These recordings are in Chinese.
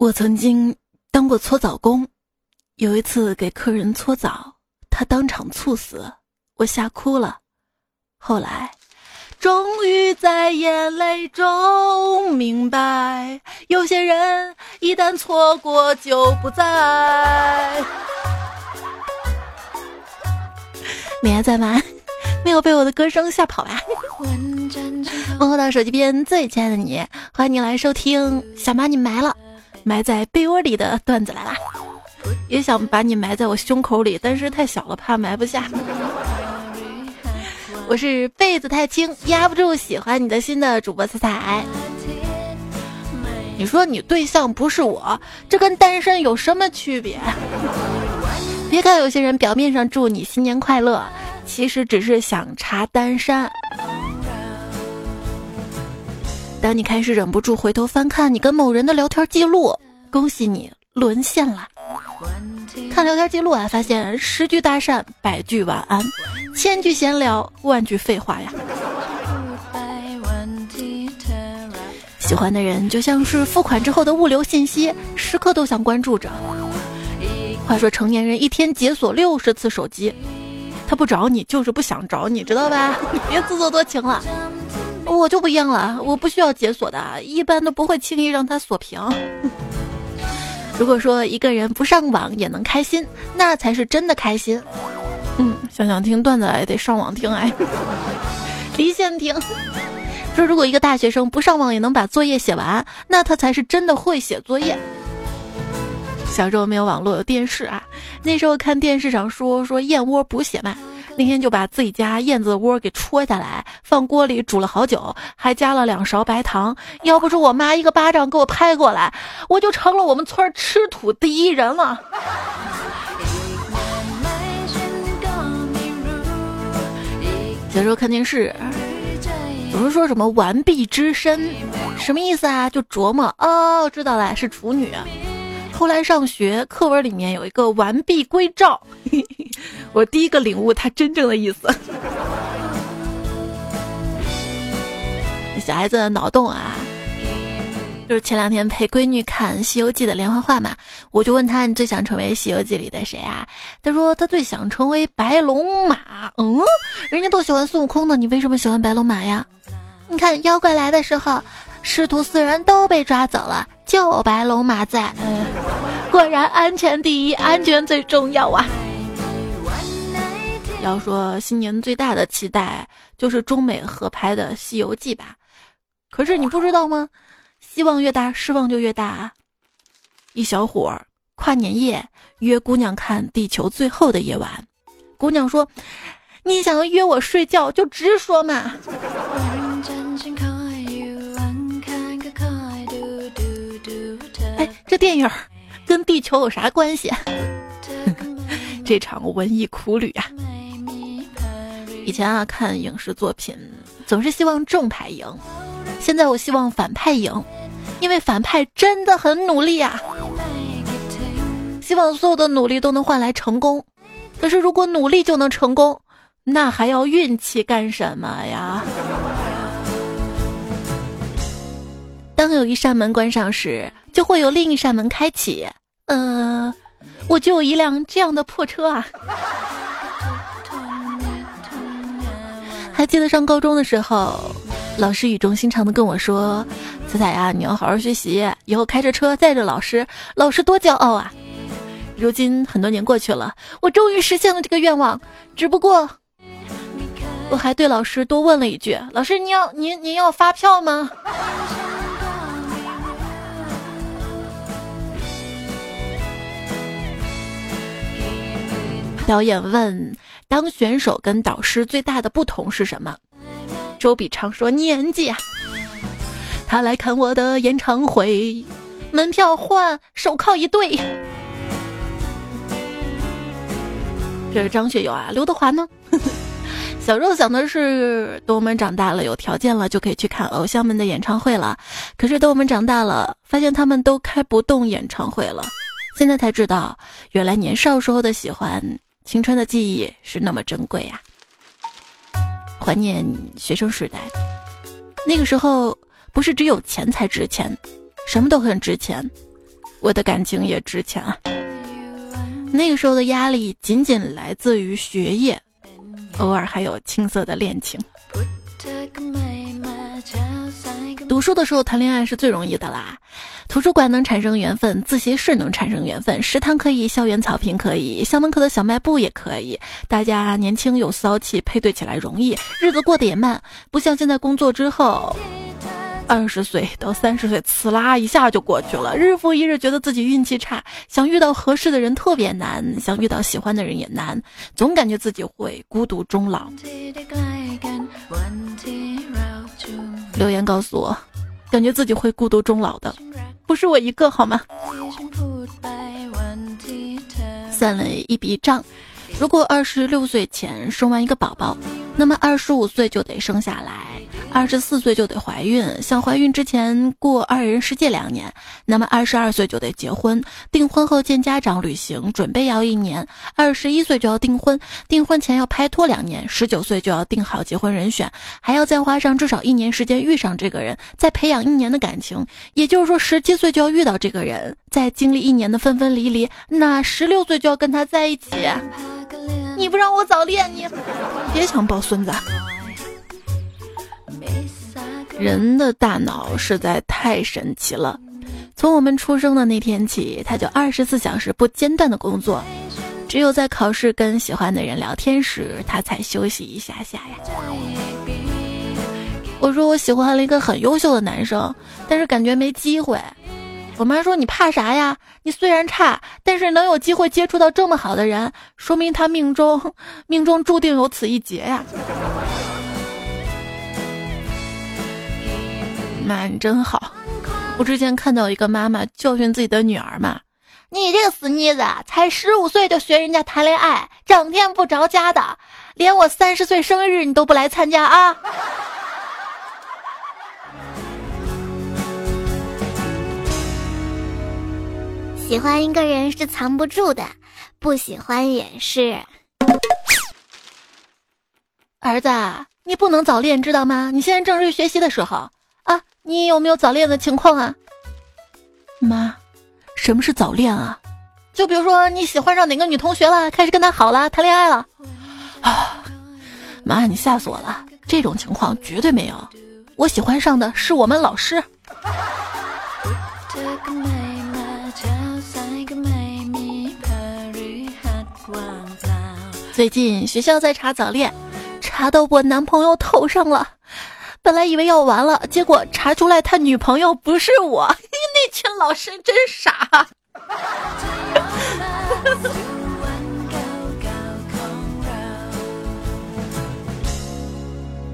我曾经当过搓澡工，有一次给客人搓澡，他当场猝死，我吓哭了。后来，终于在眼泪中明白，有些人一旦错过就不在。你还在吗？没有被我的歌声吓跑吧？问候到手机边最亲爱的你，欢迎你来收听想把你埋了。埋在被窝里的段子来啦！也想把你埋在我胸口里，但是太小了，怕埋不下。我是被子太轻压不住喜欢你的心的主播彩彩。你说你对象不是我，这跟单身有什么区别？别看有些人表面上祝你新年快乐，其实只是想查单身。当你开始忍不住回头翻看你跟某人的聊天记录，恭喜你沦陷了。看聊天记录啊，发现十句搭讪，百句晚安，千句闲聊，万句废话呀。喜欢的人就像是付款之后的物流信息，时刻都想关注着。话说成年人一天解锁六十次手机，他不找你就是不想找你，知道吧？你别自作多情了。我就不一样了，我不需要解锁的，一般都不会轻易让它锁屏。如果说一个人不上网也能开心，那才是真的开心。嗯，想想听段子也得上网听哎，离线听。说如果一个大学生不上网也能把作业写完，那他才是真的会写作业。小时候没有网络，有电视啊，那时候看电视上说说燕窝补血嘛。那天就把自己家燕子窝给戳下来，放锅里煮了好久，还加了两勺白糖。要不是我妈一个巴掌给我拍过来，我就成了我们村吃土第一人了。小时候看电视，总是说什么完璧之身，什么意思啊？就琢磨哦，知道了，是处女。后来上学，课文里面有一个完璧归赵，我第一个领悟它真正的意思。小孩子的脑洞啊，就是前两天陪闺女看《西游记》的连环画嘛，我就问他你最想成为《西游记》里的谁啊？他说他最想成为白龙马。嗯，人家都喜欢孙悟空的，你为什么喜欢白龙马呀？你看妖怪来的时候。师徒四人都被抓走了，就白龙马在。果然安全第一，安全最重要啊！要说新年最大的期待就是中美合拍的《西游记》吧？可是你不知道吗？希望越大，失望就越大啊！一小伙儿跨年夜约姑娘看《地球最后的夜晚》，姑娘说：“你想要约我睡觉就直说嘛。”哎这电影跟地球有啥关系？这场文艺苦旅啊！以前啊，看影视作品总是希望正派赢，现在我希望反派赢，因为反派真的很努力啊！希望所有的努力都能换来成功，可是如果努力就能成功，那还要运气干什么呀？当有一扇门关上时，就会有另一扇门开启。呃，我就有一辆这样的破车啊！还记得上高中的时候，老师语重心长的跟我说：“彩彩呀，你要好好学习，以后开着车载着老师，老师多骄傲啊！”如今很多年过去了，我终于实现了这个愿望。只不过，我还对老师多问了一句：“老师，你要您您要发票吗？”导演问：“当选手跟导师最大的不同是什么？”周笔畅说：“年纪啊。”他来看我的演唱会，门票换，手铐一对。这是张学友啊，刘德华呢？小时候想的是，等我们长大了有条件了，就可以去看偶像们的演唱会了。可是等我们长大了，发现他们都开不动演唱会了。现在才知道，原来年少时候的喜欢。青春的记忆是那么珍贵呀！怀念学生时代，那个时候不是只有钱才值钱，什么都很值钱。我的感情也值钱啊。那个时候的压力仅仅来自于学业，偶尔还有青涩的恋情。读书的时候谈恋爱是最容易的啦，图书馆能产生缘分，自习室能产生缘分，食堂可以，校园草坪可以，校门口的小卖部也可以。大家年轻有骚气，配对起来容易，日子过得也慢，不像现在工作之后，二十岁到三十岁，呲啦一下就过去了。日复一日，觉得自己运气差，想遇到合适的人特别难，想遇到喜欢的人也难，总感觉自己会孤独终老。留言告诉我，感觉自己会孤独终老的，不是我一个好吗？算了一笔账，如果二十六岁前生完一个宝宝，那么二十五岁就得生下来。二十四岁就得怀孕，想怀孕之前过二人世界两年，那么二十二岁就得结婚，订婚后见家长旅行，准备要一年，二十一岁就要订婚，订婚前要拍拖两年，十九岁就要定好结婚人选，还要再花上至少一年时间遇上这个人，再培养一年的感情，也就是说十七岁就要遇到这个人，再经历一年的分分离离，那十六岁就要跟他在一起。你不让我早恋，你别想抱孙子。人的大脑实在太神奇了，从我们出生的那天起，他就二十四小时不间断的工作，只有在考试跟喜欢的人聊天时，他才休息一下下呀。我说我喜欢了一个很优秀的男生，但是感觉没机会。我妈说你怕啥呀？你虽然差，但是能有机会接触到这么好的人，说明他命中命中注定有此一劫呀。妈，你真好！我之前看到一个妈妈教训自己的女儿嘛：“你这个死妮子，才十五岁就学人家谈恋爱，整天不着家的，连我三十岁生日你都不来参加啊！” 喜欢一个人是藏不住的，不喜欢也是。儿子，你不能早恋，知道吗？你现在正是学习的时候。啊，你有没有早恋的情况啊？妈，什么是早恋啊？就比如说你喜欢上哪个女同学了，开始跟她好了，谈恋爱了。啊，妈，你吓死我了！这种情况绝对没有，我喜欢上的是我们老师。最近学校在查早恋，查到我男朋友头上了。本来以为要完了，结果查出来他女朋友不是我。那群老师真傻。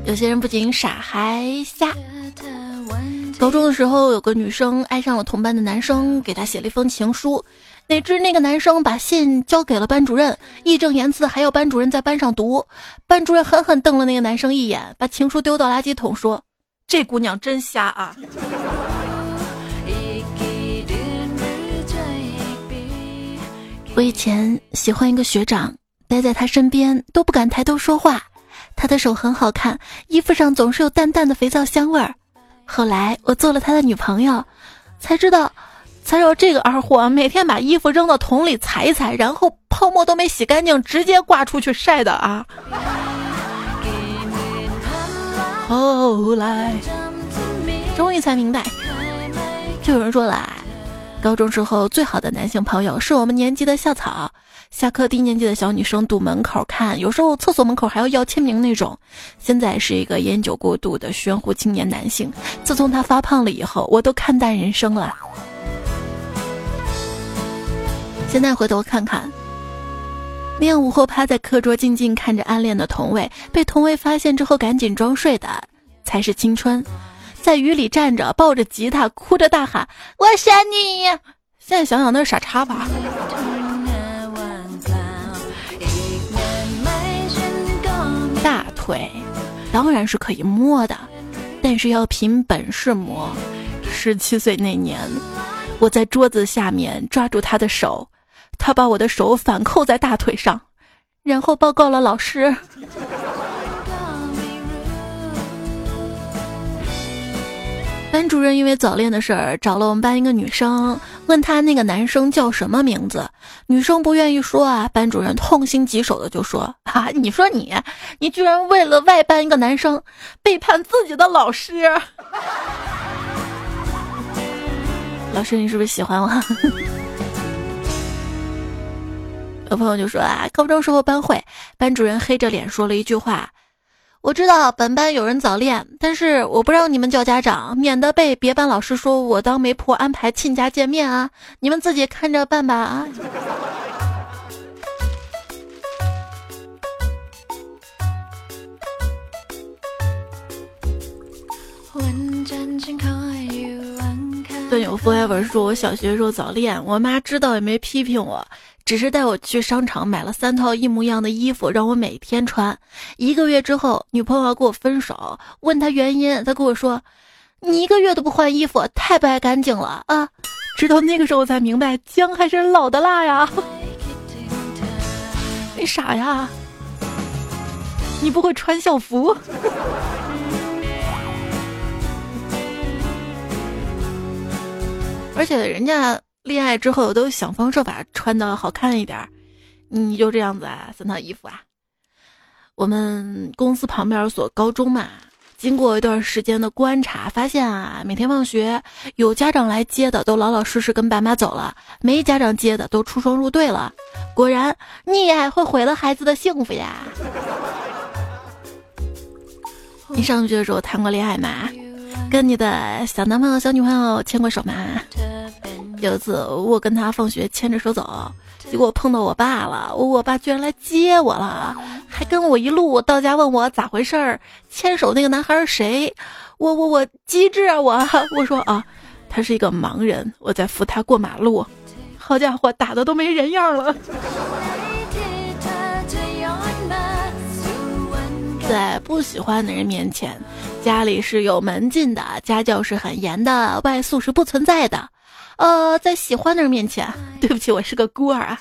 有些人不仅傻还瞎。高中的时候，有个女生爱上了同班的男生，给他写了一封情书。哪知那个男生把信交给了班主任，义正言辞还要班主任在班上读。班主任狠狠瞪了那个男生一眼，把情书丢到垃圾桶，说：“这姑娘真瞎啊！”我以前喜欢一个学长，待在他身边都不敢抬头说话。他的手很好看，衣服上总是有淡淡的肥皂香味儿。后来我做了他的女朋友，才知道。才知道这个二货每天把衣服扔到桶里踩一踩，然后泡沫都没洗干净，直接挂出去晒的啊！后来终于才明白，就有人说了，高中时候最好的男性朋友是我们年级的校草，下课低年级的小女生堵门口看，有时候厕所门口还要要签名那种。现在是一个烟酒过度的玄乎青年男性，自从他发胖了以后，我都看淡人生了。现在回头看看，练舞后趴在课桌静静看着暗恋的同位，被同位发现之后赶紧装睡的，才是青春。在雨里站着，抱着吉他，哭着大喊“我想你”。现在想想那是傻叉吧。大腿当然是可以摸的，但是要凭本事摸。十七岁那年，我在桌子下面抓住他的手。他把我的手反扣在大腿上，然后报告了老师。班主任因为早恋的事儿找了我们班一个女生，问她那个男生叫什么名字。女生不愿意说啊，班主任痛心疾首的就说：“ 啊，你说你，你居然为了外班一个男生背叛自己的老师！老师，你是不是喜欢我？”有朋友就说啊，高中时候班会，班主任黑着脸说了一句话。我知道本班有人早恋，但是我不让你们叫家长，免得被别班老师说我当媒婆安排亲家见面啊！你们自己看着办吧啊！段友 forever 说，我小学时候早恋，我妈知道也没批评我。只是带我去商场买了三套一模一样的衣服，让我每天穿。一个月之后，女朋友要跟我分手，问他原因，他跟我说：“你一个月都不换衣服，太不爱干净了啊！”直到那个时候我才明白，姜还是老的辣呀。你 傻呀？你不会穿校服？而且人家。恋爱之后都想方设法穿的好看一点，你就这样子啊？三套衣服啊？我们公司旁边有所高中嘛，经过一段时间的观察，发现啊，每天放学有家长来接的都老老实实跟爸妈走了，没家长接的都出双入对了。果然，溺爱会毁了孩子的幸福呀！你上学的时候谈过恋爱吗？跟你的小男朋友、小女朋友牵过手吗？有一次，我跟他放学牵着手走，结果碰到我爸了。我我爸居然来接我了，还跟我一路到家问我咋回事儿，牵手那个男孩是谁？我我我机智啊！我 我说啊，他是一个盲人，我在扶他过马路。好家伙，打的都没人样了。在不喜欢的人面前，家里是有门禁的，家教是很严的，外宿是不存在的。呃，在喜欢的人面前，对不起，我是个孤儿啊。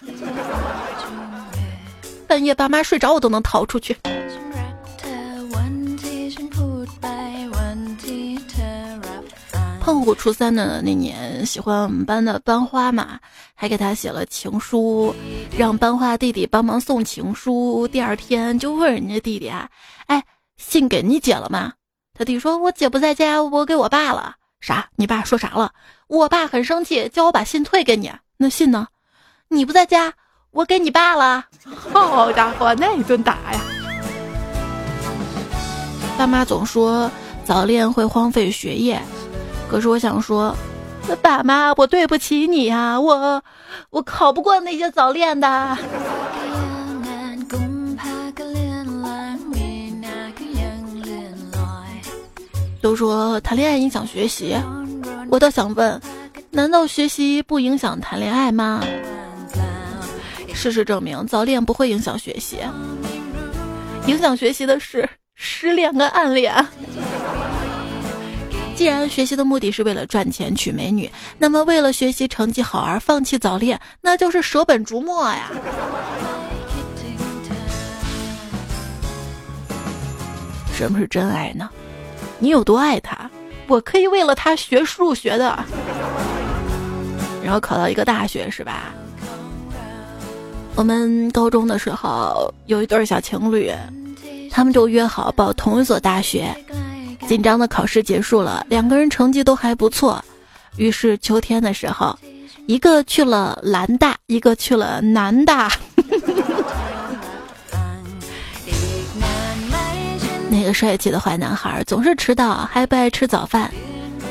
半夜爸妈睡着，我都能逃出去。胖虎初三的那年，喜欢我们班的班花嘛，还给他写了情书，让班花弟弟帮忙送情书。第二天就问人家弟弟啊，哎，信给你姐了吗？他弟说，我姐不在家，我给我爸了。啥？你爸说啥了？我爸很生气，叫我把信退给你。那信呢？你不在家，我给你爸了。好家伙，那一顿打呀！爸妈总说早恋会荒废学业，可是我想说，爸妈，我对不起你呀，我我考不过那些早恋的。都说谈恋爱影响学习，我倒想问，难道学习不影响谈恋爱吗？事实证明，早恋不会影响学习，影响学习的是失恋跟暗恋。既然学习的目的是为了赚钱娶美女，那么为了学习成绩好而放弃早恋，那就是舍本逐末呀。什么是真爱呢？你有多爱他？我可以为了他学数学的，然后考到一个大学，是吧？我们高中的时候有一对小情侣，他们就约好报同一所大学。紧张的考试结束了，两个人成绩都还不错，于是秋天的时候，一个去了兰大，一个去了南大。个帅气的坏男孩总是迟到，还不爱吃早饭。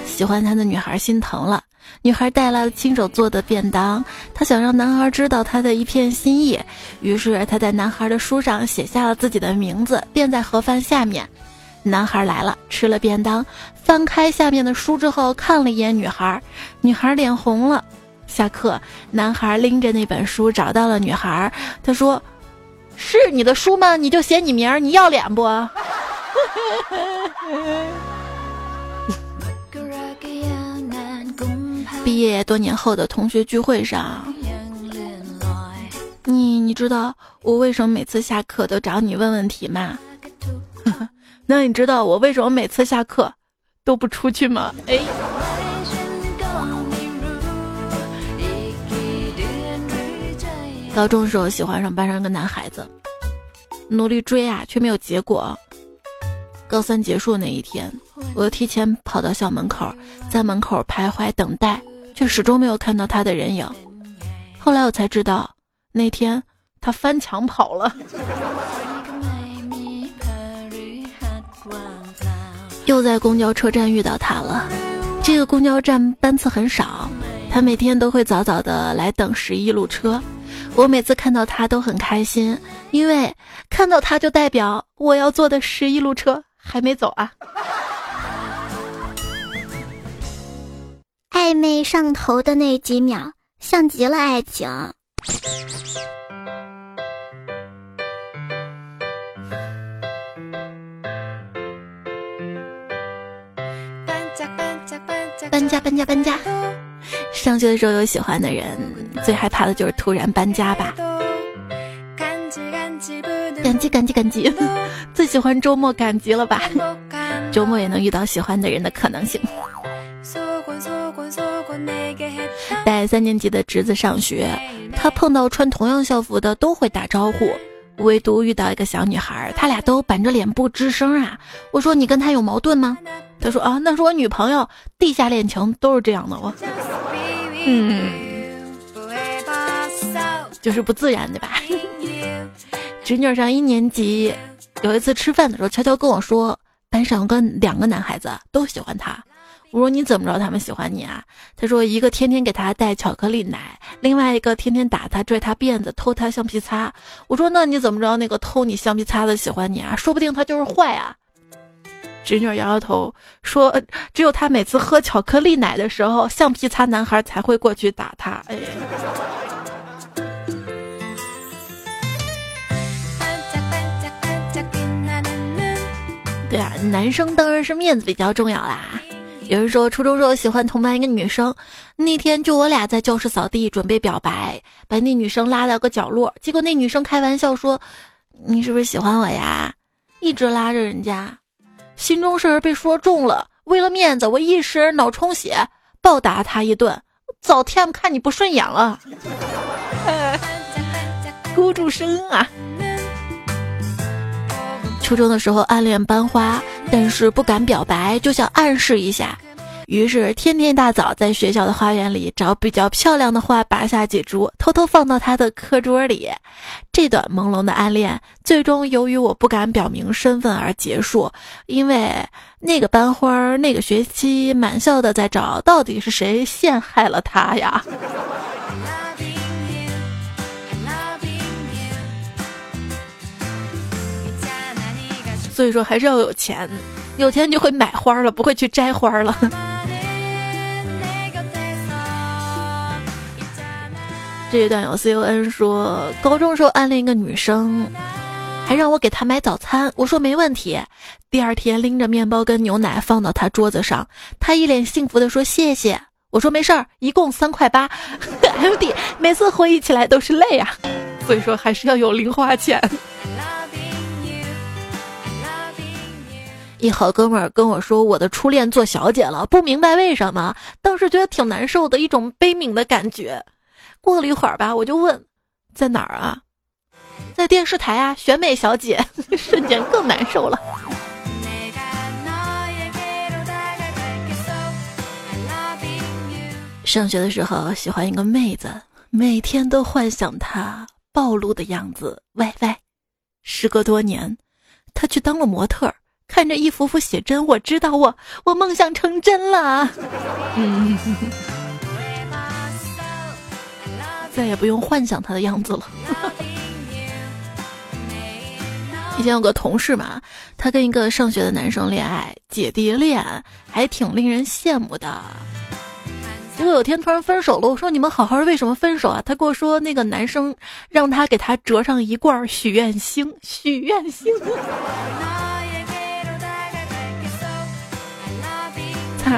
喜欢他的女孩心疼了，女孩带来了亲手做的便当。他想让男孩知道他的一片心意，于是他在男孩的书上写下了自己的名字，便在盒饭下面。男孩来了，吃了便当，翻开下面的书之后，看了一眼女孩，女孩脸红了。下课，男孩拎着那本书找到了女孩，他说：“是你的书吗？你就写你名儿，你要脸不？” 毕业多年后的同学聚会上，你你知道我为什么每次下课都找你问问题吗？那你知道我为什么每次下课都不出去吗？哎。高中时候喜欢上班上一个男孩子，努力追啊，却没有结果。高三结束那一天，我又提前跑到校门口，在门口徘徊等待，却始终没有看到他的人影。后来我才知道，那天他翻墙跑了。又在公交车站遇到他了，这个公交站班次很少，他每天都会早早的来等十一路车。我每次看到他都很开心，因为看到他就代表我要坐的十一路车还没走啊。暧昧上头的那几秒，像极了爱情。搬家，搬家，搬家。上学的时候有喜欢的人，最害怕的就是突然搬家吧。赶集赶集赶集，最喜欢周末赶集了吧？周末也能遇到喜欢的人的可能性。带三年级的侄子上学，他碰到穿同样校服的都会打招呼，唯独遇到一个小女孩，他俩都板着脸不吱声啊。我说你跟他有矛盾吗？他说啊，那是我女朋友。地下恋情都是这样的，我。嗯，就是不自然，对吧？侄女上一年级，有一次吃饭的时候，悄悄跟我说，班上跟两个男孩子都喜欢他。我说你怎么知道他们喜欢你啊？他说一个天天给他带巧克力奶，另外一个天天打他、拽他辫子、偷他橡皮擦。我说那你怎么知道那个偷你橡皮擦的喜欢你啊？说不定他就是坏啊。侄女摇摇头说：“只有他每次喝巧克力奶的时候，橡皮擦男孩才会过去打他。”哎，对啊，男生当然是面子比较重要啦。有人说，初中时候喜欢同班一个女生，那天就我俩在教室扫地准备表白，把那女生拉到个角落，结果那女生开玩笑说：“你是不是喜欢我呀？”一直拉着人家。心中事儿被说中了，为了面子，我一时脑充血，暴打他一顿。早天看你不顺眼了，孤注生啊！初中的时候暗恋班花，但是不敢表白，就想暗示一下。于是天天大早在学校的花园里找比较漂亮的花，拔下几株，偷偷放到他的课桌里。这段朦胧的暗恋，最终由于我不敢表明身份而结束。因为那个班花那个学期满校的在找，到底是谁陷害了他呀？所以说还是要有钱，有钱就会买花了，不会去摘花了。这一段有 C U N 说，高中时候暗恋一个女生，还让我给她买早餐，我说没问题。第二天拎着面包跟牛奶放到她桌子上，她一脸幸福的说谢谢。我说没事儿，一共三块八。M D 每次回忆起来都是泪啊，所以说还是要有零花钱。一好哥们儿跟我说，我的初恋做小姐了，不明白为什么，当时觉得挺难受的，一种悲悯的感觉。过了一会儿吧，我就问，在哪儿啊？在电视台啊，选美小姐，瞬间更难受了。上学的时候喜欢一个妹子，每天都幻想她暴露的样子。喂喂，时隔多年，她去当了模特，看着一幅幅写真，我知道我我梦想成真了。嗯。再也不用幻想他的样子了。以前有个同事嘛，他跟一个上学的男生恋爱，姐弟恋，还挺令人羡慕的。结果有天突然分手了，我说你们好好的，为什么分手啊？他跟我说那个男生让他给他折上一罐许愿星，许愿星。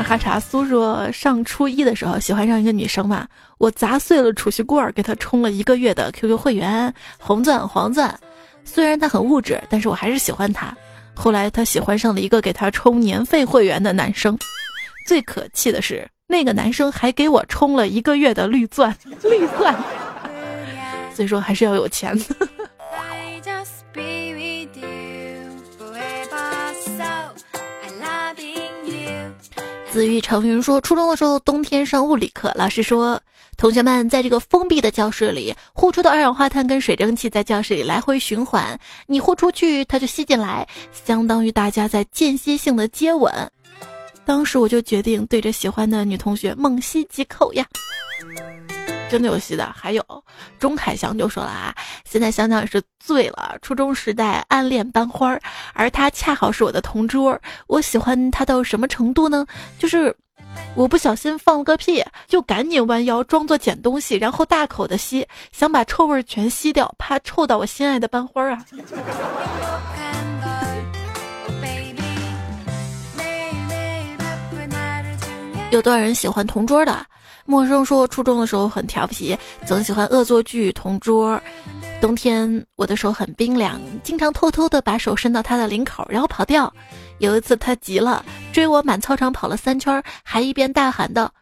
哈查苏说，上初一的时候喜欢上一个女生嘛，我砸碎了储蓄罐，给她充了一个月的 QQ 会员，红钻黄钻。虽然她很物质，但是我还是喜欢她。后来他喜欢上了一个给他充年费会员的男生，最可气的是那个男生还给我充了一个月的绿钻，绿钻。所以说还是要有钱。子玉成云说，初中的时候冬天上物理课，老师说同学们在这个封闭的教室里，呼出的二氧化碳跟水蒸气在教室里来回循环，你呼出去，它就吸进来，相当于大家在间歇性的接吻。当时我就决定对着喜欢的女同学猛吸几口呀。真的有戏的，还有钟凯翔就说了啊，现在想想也是醉了。初中时代暗恋班花，而他恰好是我的同桌。我喜欢他到什么程度呢？就是我不小心放了个屁，就赶紧弯腰装作捡东西，然后大口的吸，想把臭味全吸掉，怕臭到我心爱的班花啊。有多少人喜欢同桌的？陌生说，初中的时候很调皮，总喜欢恶作剧同桌。冬天我的手很冰凉，经常偷偷的把手伸到他的领口，然后跑掉。有一次他急了，追我满操场跑了三圈，还一边大喊道：“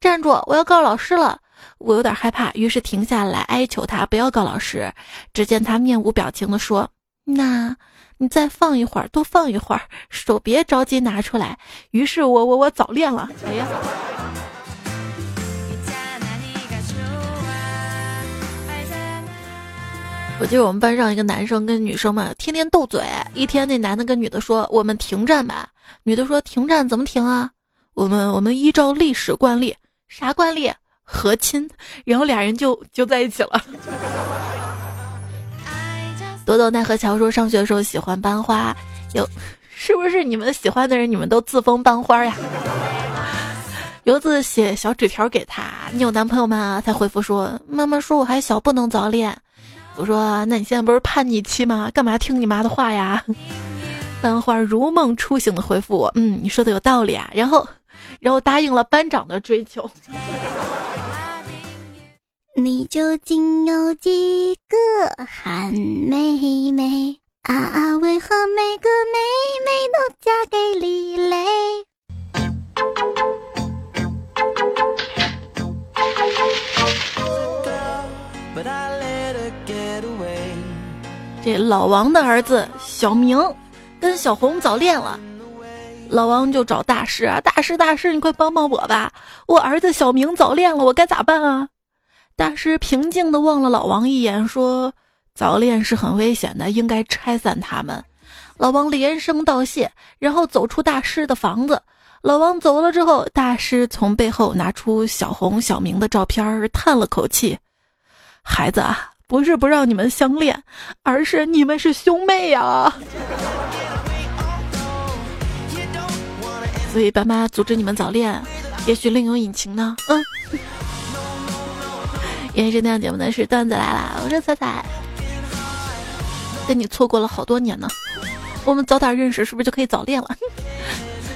站住！我要告老师了！”我有点害怕，于是停下来哀求他不要告老师。只见他面无表情的说：“那你再放一会儿，多放一会儿，手别着急拿出来。”于是我我我早恋了。哎呀！我记得我们班上一个男生跟女生嘛，天天斗嘴。一天，那男的跟女的说：“我们停战吧。”女的说：“停战怎么停啊？”我们我们依照历史惯例，啥惯例？和亲。然后俩人就就在一起了。朵朵奈何桥说：“上学的时候喜欢班花，有是不是你们喜欢的人，你们都自封班花呀？” 游子写小纸条给他：“你有男朋友吗？”他回复说：“妈妈说我还小，不能早恋。”我说：“那你现在不是叛逆期吗？干嘛听你妈的话呀？” 班花如梦初醒的回复我：“嗯，你说的有道理啊。”然后，然后答应了班长的追求。你究竟有几个韩妹妹啊？为何每个妹妹都嫁给李雷？这老王的儿子小明跟小红早恋了，老王就找大师啊，大师大师，你快帮帮我吧！我儿子小明早恋了，我该咋办啊？大师平静的望了老王一眼，说：“早恋是很危险的，应该拆散他们。”老王连声道谢，然后走出大师的房子。老王走了之后，大师从背后拿出小红、小明的照片，叹了口气：“孩子啊。”不是不让你们相恋，而是你们是兄妹呀。所以爸妈阻止你们早恋，也许另有隐情呢。嗯。延是那样节目的是段子来了，我是彩彩，跟你错过了好多年呢，我们早点认识，是不是就可以早恋了？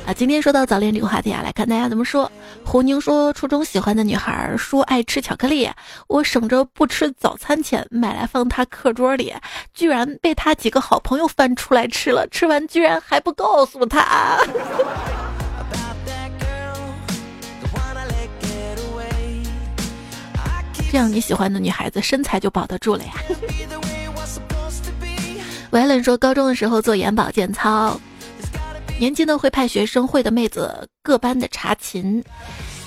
啊，今天说到早恋这个话题啊，来看大家怎么说。胡宁说，初中喜欢的女孩说爱吃巧克力，我省着不吃早餐钱买来放她课桌里，居然被她几个好朋友翻出来吃了，吃完居然还不告诉她。这样你喜欢的女孩子身材就保得住了呀。维伦说，高中的时候做眼保健操。年级呢会派学生会的妹子各班的查寝，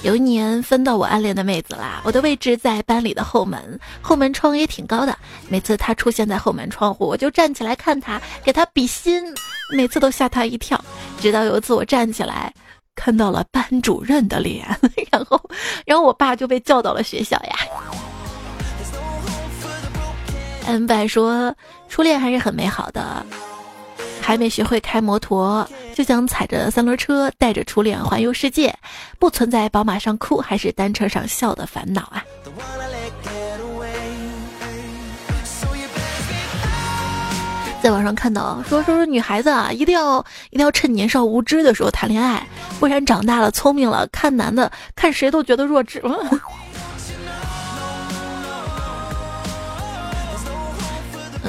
有一年分到我暗恋的妹子啦。我的位置在班里的后门，后门窗也挺高的。每次她出现在后门窗户，我就站起来看她，给她比心，每次都吓她一跳。直到有一次我站起来，看到了班主任的脸，然后，然后我爸就被叫到了学校呀。恩白说，初恋还是很美好的。还没学会开摩托，就想踩着三轮车带着初恋环游世界，不存在宝马上哭还是单车上笑的烦恼啊！在网上看到说说说女孩子啊，一定要一定要趁年少无知的时候谈恋爱，不然长大了聪明了，看男的看谁都觉得弱智。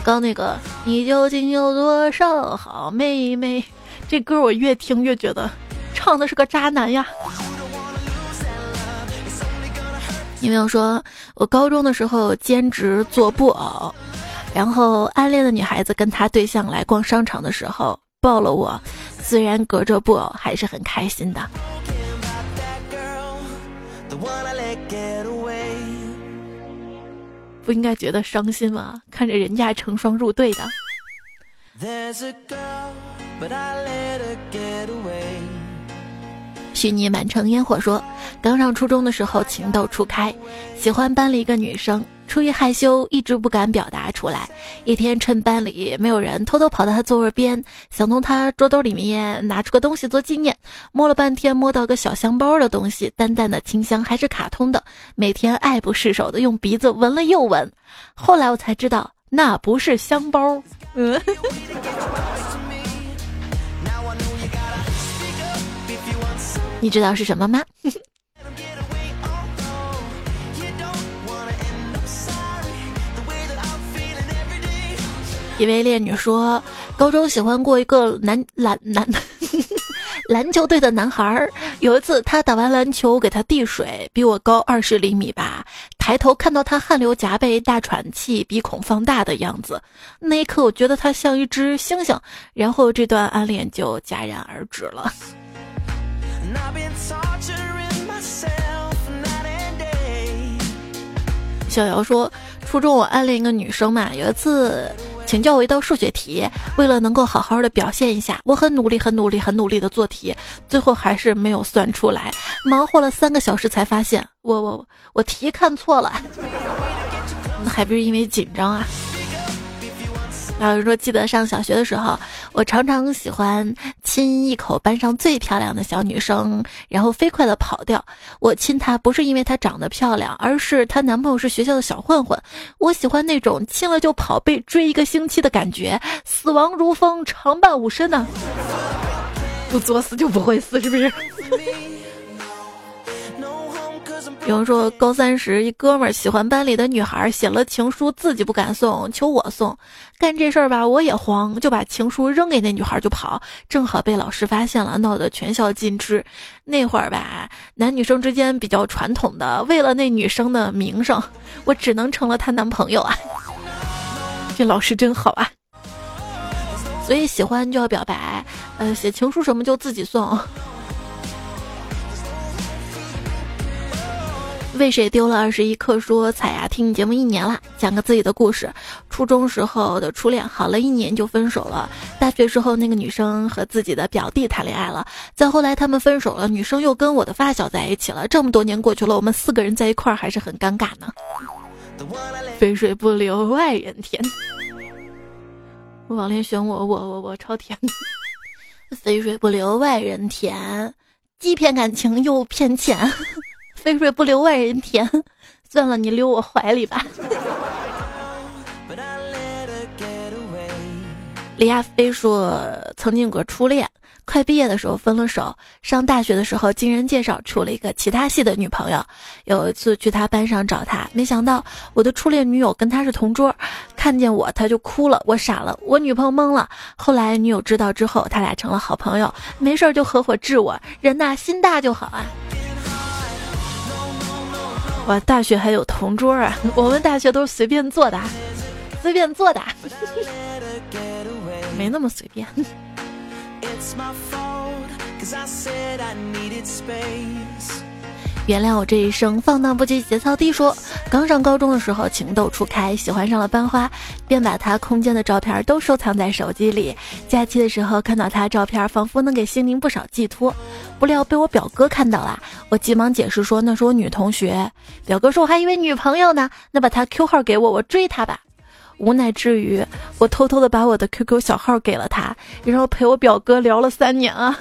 刚那个你究竟有多少好妹妹？这歌我越听越觉得唱的是个渣男呀。你没有说我高中的时候兼职做布偶，然后暗恋的女孩子跟她对象来逛商场的时候抱了我，虽然隔着布偶还是很开心的。不应该觉得伤心吗？看着人家成双入对的。虚拟满城烟火说，刚上初中的时候情窦初开，喜欢班里一个女生，出于害羞一直不敢表达出来。一天趁班里没有人，偷偷跑到他座位边，想从他桌兜里面拿出个东西做纪念。摸了半天，摸到个小香包的东西，淡淡的清香，还是卡通的。每天爱不释手的用鼻子闻了又闻，后来我才知道那不是香包。嗯。你知道是什么吗？一位烈女说，高中喜欢过一个篮篮篮 篮球队的男孩儿。有一次，他打完篮球给他递水，比我高二十厘米吧。抬头看到他汗流浃背、大喘气、鼻孔放大的样子，那一刻我觉得他像一只猩猩。然后这段暗恋就戛然而止了。小姚说：“初中我暗恋一个女生嘛，有一次请教我一道数学题，为了能够好好的表现一下，我很努力、很努力、很努力的做题，最后还是没有算出来，忙活了三个小时才发现，我我我题看错了，还不是因为紧张啊。”老人说，记得上小学的时候，我常常喜欢亲一口班上最漂亮的小女生，然后飞快的跑掉。我亲她不是因为她长得漂亮，而是她男朋友是学校的小混混。我喜欢那种亲了就跑，被追一个星期的感觉，死亡如风，长伴吾身呢。不作死就不会死，是不是？有人说，高三时一哥们儿喜欢班里的女孩，写了情书，自己不敢送，求我送。干这事儿吧，我也慌，就把情书扔给那女孩就跑，正好被老师发现了，闹得全校尽知。那会儿吧，男女生之间比较传统的，为了那女生的名声，我只能成了她男朋友啊。这老师真好啊。所以喜欢就要表白，呃，写情书什么就自己送。为谁丢了二十一棵树？彩呀，听你节目一年了，讲个自己的故事。初中时候的初恋，好了一年就分手了。大学时候，那个女生和自己的表弟谈恋爱了。再后来，他们分手了，女生又跟我的发小在一起了。这么多年过去了，我们四个人在一块儿还是很尴尬呢。肥水不流外人田，网恋选我，我我我超甜。肥水不流外人田，既骗感情又骗钱。肥水不流外人田，算了，你留我怀里吧。李亚飞说，曾经有个初恋，快毕业的时候分了手。上大学的时候，经人介绍处了一个其他系的女朋友。有一次去他班上找他，没想到我的初恋女友跟他是同桌，看见我他就哭了，我傻了，我女朋友懵了。后来女友知道之后，他俩成了好朋友，没事就合伙治我。人呐，心大就好啊。哇，大学还有同桌啊！我们大学都是随便坐的，随便坐的，没那么随便。原谅我这一生放荡不羁节操低。说刚上高中的时候情窦初开，喜欢上了班花，便把他空间的照片都收藏在手机里。假期的时候看到他照片，仿佛能给心灵不少寄托。不料被我表哥看到了，我急忙解释说那是我女同学。表哥说我还以为女朋友呢，那把他 Q 号给我，我追她吧。无奈之余，我偷偷的把我的 QQ 小号给了他，然后陪我表哥聊了三年啊。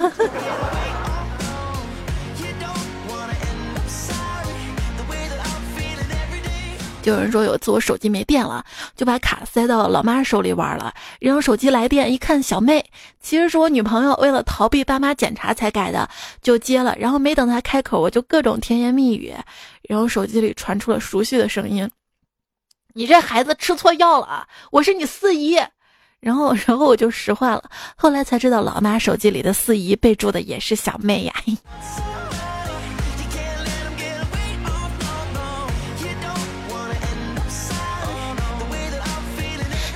就有人说有一次我手机没电了，就把卡塞到老妈手里玩了，然后手机来电一看，小妹其实是我女朋友，为了逃避爸妈检查才改的，就接了。然后没等她开口，我就各种甜言蜜语，然后手机里传出了熟悉的声音：“你这孩子吃错药了啊，我是你四姨。”然后，然后我就石化了。后来才知道，老妈手机里的四姨备注的也是小妹呀。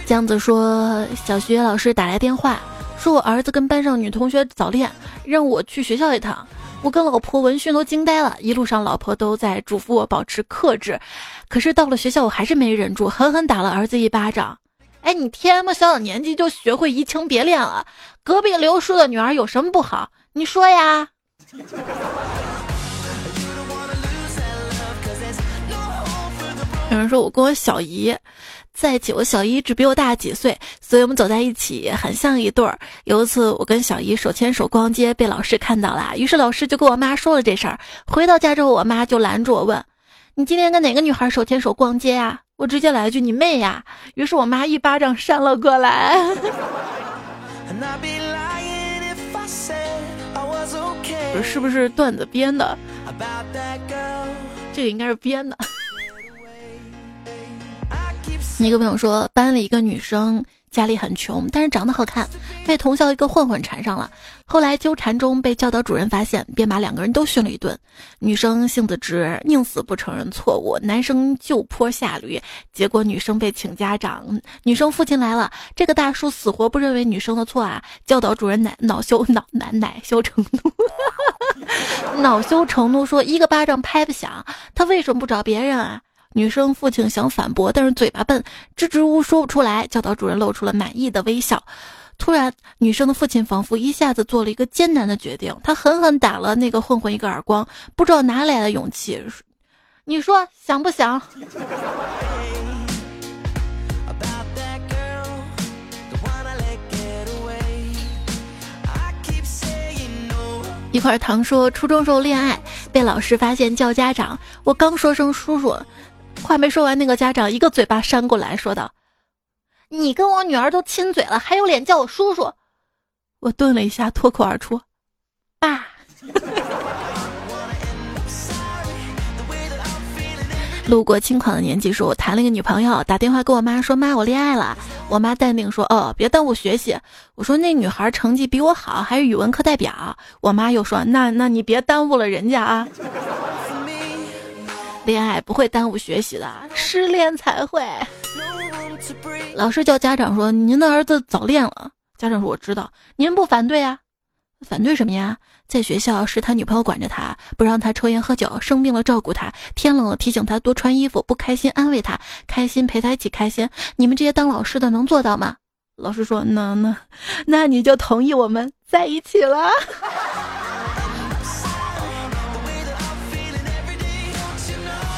江子说，小学老师打来电话，说我儿子跟班上女同学早恋，让我去学校一趟。我跟老婆闻讯都惊呆了，一路上老婆都在嘱咐我保持克制，可是到了学校，我还是没忍住，狠狠打了儿子一巴掌。哎，你天么小小年纪就学会移情别恋了？隔壁刘叔的女儿有什么不好？你说呀？有人说我跟我小姨在一起，我小姨只比我大几岁，所以我们走在一起很像一对儿。有一次我跟小姨手牵手逛街，被老师看到了，于是老师就跟我妈说了这事儿。回到家之后，我妈就拦住我问：“你今天跟哪个女孩手牵手逛街呀？”我直接来一句你妹呀！于是我妈一巴掌扇了过来。是不是段子编的？这个应该是编的。一个朋友说，班里一个女生。家里很穷，但是长得好看，被同校一个混混缠上了。后来纠缠中被教导主任发现，便把两个人都训了一顿。女生性子直，宁死不承认错误，男生就坡下驴。结果女生被请家长，女生父亲来了，这个大叔死活不认为女生的错啊！教导主任奶恼羞恼难奶羞成怒，恼羞成怒说一个巴掌拍不响，他为什么不找别人啊？女生父亲想反驳，但是嘴巴笨，支支吾吾说不出来。教导主任露出了满意的微笑。突然，女生的父亲仿佛一下子做了一个艰难的决定，他狠狠打了那个混混一个耳光，不知道哪来的勇气。你说想不想？一块糖说，初中时候恋爱被老师发现叫家长，我刚说声叔叔。话没说完，那个家长一个嘴巴扇过来，说道：“你跟我女儿都亲嘴了，还有脸叫我叔叔？”我顿了一下，脱口而出：“爸。”路过轻狂的年纪，说我谈了一个女朋友，打电话跟我妈说：“妈，我恋爱了。”我妈淡定说：“哦，别耽误学习。”我说：“那女孩成绩比我好，还是语文课代表。”我妈又说：“那那你别耽误了人家啊。”恋爱不会耽误学习的，失恋才会。老师叫家长说：“您的儿子早恋了。”家长说：“我知道，您不反对啊？反对什么呀？在学校是他女朋友管着他，不让他抽烟喝酒，生病了照顾他，天冷了提醒他多穿衣服，不开心安慰他，开心陪他一起开心。你们这些当老师的能做到吗？”老师说：“那那那你就同意我们在一起了。”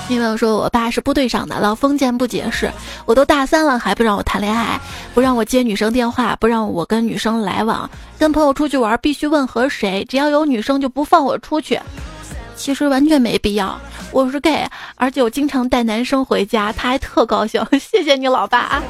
因为我说：“我爸是部队上的，老封建不解释。我都大三了，还不让我谈恋爱，不让我接女生电话，不让我跟女生来往。跟朋友出去玩必须问和谁，只要有女生就不放我出去。其实完全没必要，我是 gay，而且我经常带男生回家，他还特高兴。谢谢你老爸。”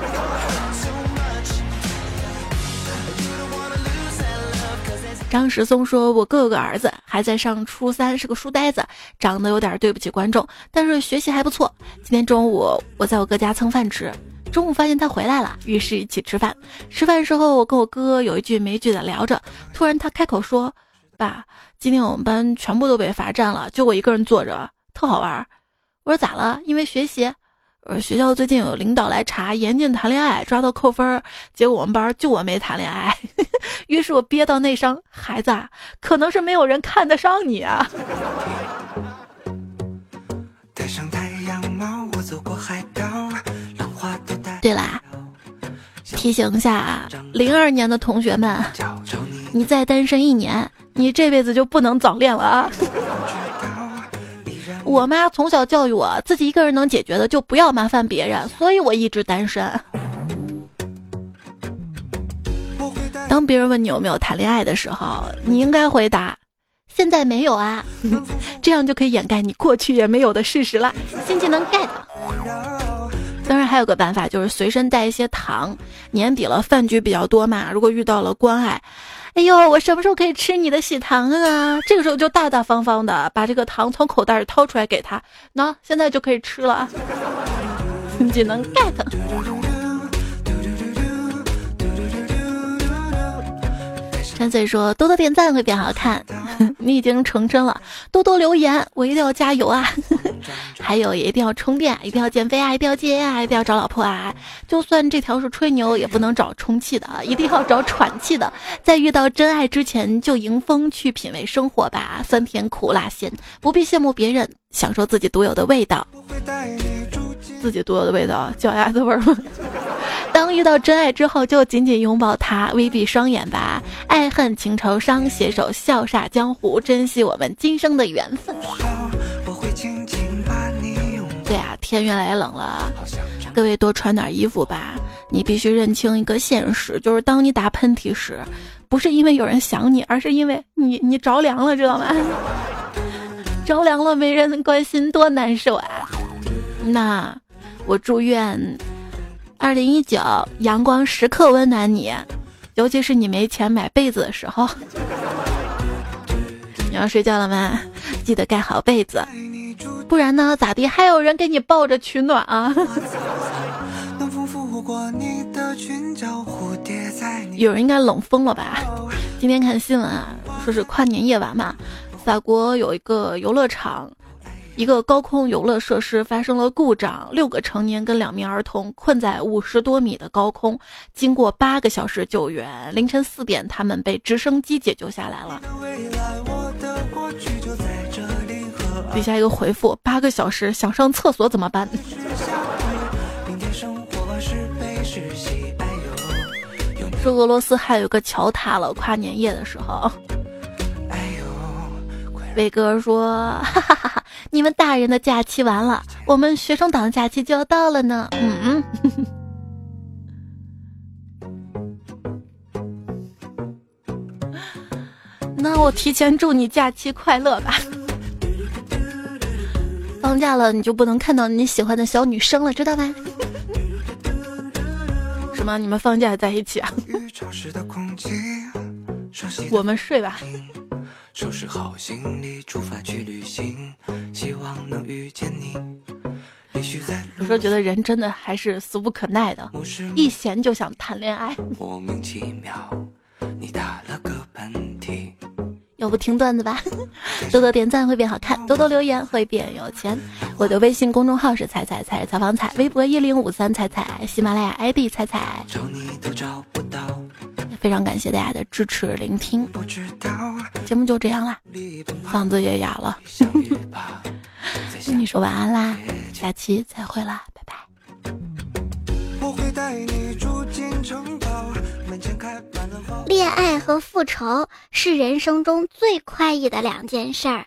张石松说：“我哥有个儿子还在上初三，是个书呆子，长得有点对不起观众，但是学习还不错。今天中午我在我哥家蹭饭吃，中午发现他回来了，于是一起吃饭。吃饭时候我跟我哥有一句没一句的聊着，突然他开口说：‘爸，今天我们班全部都被罚站了，就我一个人坐着，特好玩。’我说咋了？因为学习。”呃，学校最近有领导来查，严禁谈恋爱，抓到扣分儿。结果我们班就我没谈恋爱，于是我憋到内伤。孩子，可能是没有人看得上你啊。对啦，提醒一下零二年的同学们，你再单身一年，你这辈子就不能早恋了啊。我妈从小教育我，自己一个人能解决的就不要麻烦别人，所以我一直单身。当别人问你有没有谈恋爱的时候，你应该回答：现在没有啊，这样就可以掩盖你过去也没有的事实了。新技能 get。当然还有个办法，就是随身带一些糖。年底了，饭局比较多嘛，如果遇到了关爱。哎呦，我什么时候可以吃你的喜糖啊？这个时候就大大方方的把这个糖从口袋里掏出来给他，那现在就可以吃了。技能 get。山岁说：“多多点赞会变好看。”你已经成真了，多多留言，我一定要加油啊！还有也一定要充电，一定要减肥啊，一定要戒烟啊，一定要找老婆啊！就算这条是吹牛，也不能找充气的啊，一定要找喘气的。在遇到真爱之前，就迎风去品味生活吧，酸甜苦辣咸，不必羡慕别人，享受自己独有的味道会带你。自己独有的味道，脚丫子味儿吗？当遇到真爱之后，就紧紧拥抱他，微闭双眼吧。爱恨情仇伤，携手笑煞江湖，珍惜我们今生的缘分。对啊，天越来越冷了，各位多穿点衣服吧。你必须认清一个现实，就是当你打喷嚏时，不是因为有人想你，而是因为你你着凉了，知道吗？着凉了没人关心，多难受啊！那我祝愿。二零一九，阳光时刻温暖你，尤其是你没钱买被子的时候。你要睡觉了吗？记得盖好被子，不然呢？咋地？还有人给你抱着取暖啊？有人应该冷疯了吧？今天看新闻啊，说是跨年夜晚嘛，法国有一个游乐场。一个高空游乐设施发生了故障，六个成年跟两名儿童困在五十多米的高空，经过八个小时救援，凌晨四点他们被直升机解救下来了。底下一个回复：八个小时想上厕所怎么办？说俄罗斯还有个桥塌了，跨年夜的时候。伟哥说：“哈哈哈哈，你们大人的假期完了，我们学生党的假期就要到了呢。”嗯嗯，那我提前祝你假期快乐吧。放假了，你就不能看到你喜欢的小女生了，知道吧？什么？你们放假在一起啊？我们睡吧。收拾好行李，出发去旅行，希望能遇见你。有时候觉得人真的还是俗不可耐的，一闲就想谈恋爱。莫名其妙，你打了个喷嚏。要不听段子吧？多多点赞会变好看，多多留言会变有钱。我的微信公众号是彩彩彩采访彩，微博一零五三彩彩，喜马拉雅 ID 彩彩。非常感谢大家的支持聆听，节目就这样啦，嗓子也哑了，跟你说晚安啦，下期再会啦，拜拜。恋爱和复仇是人生中最快意的两件事儿。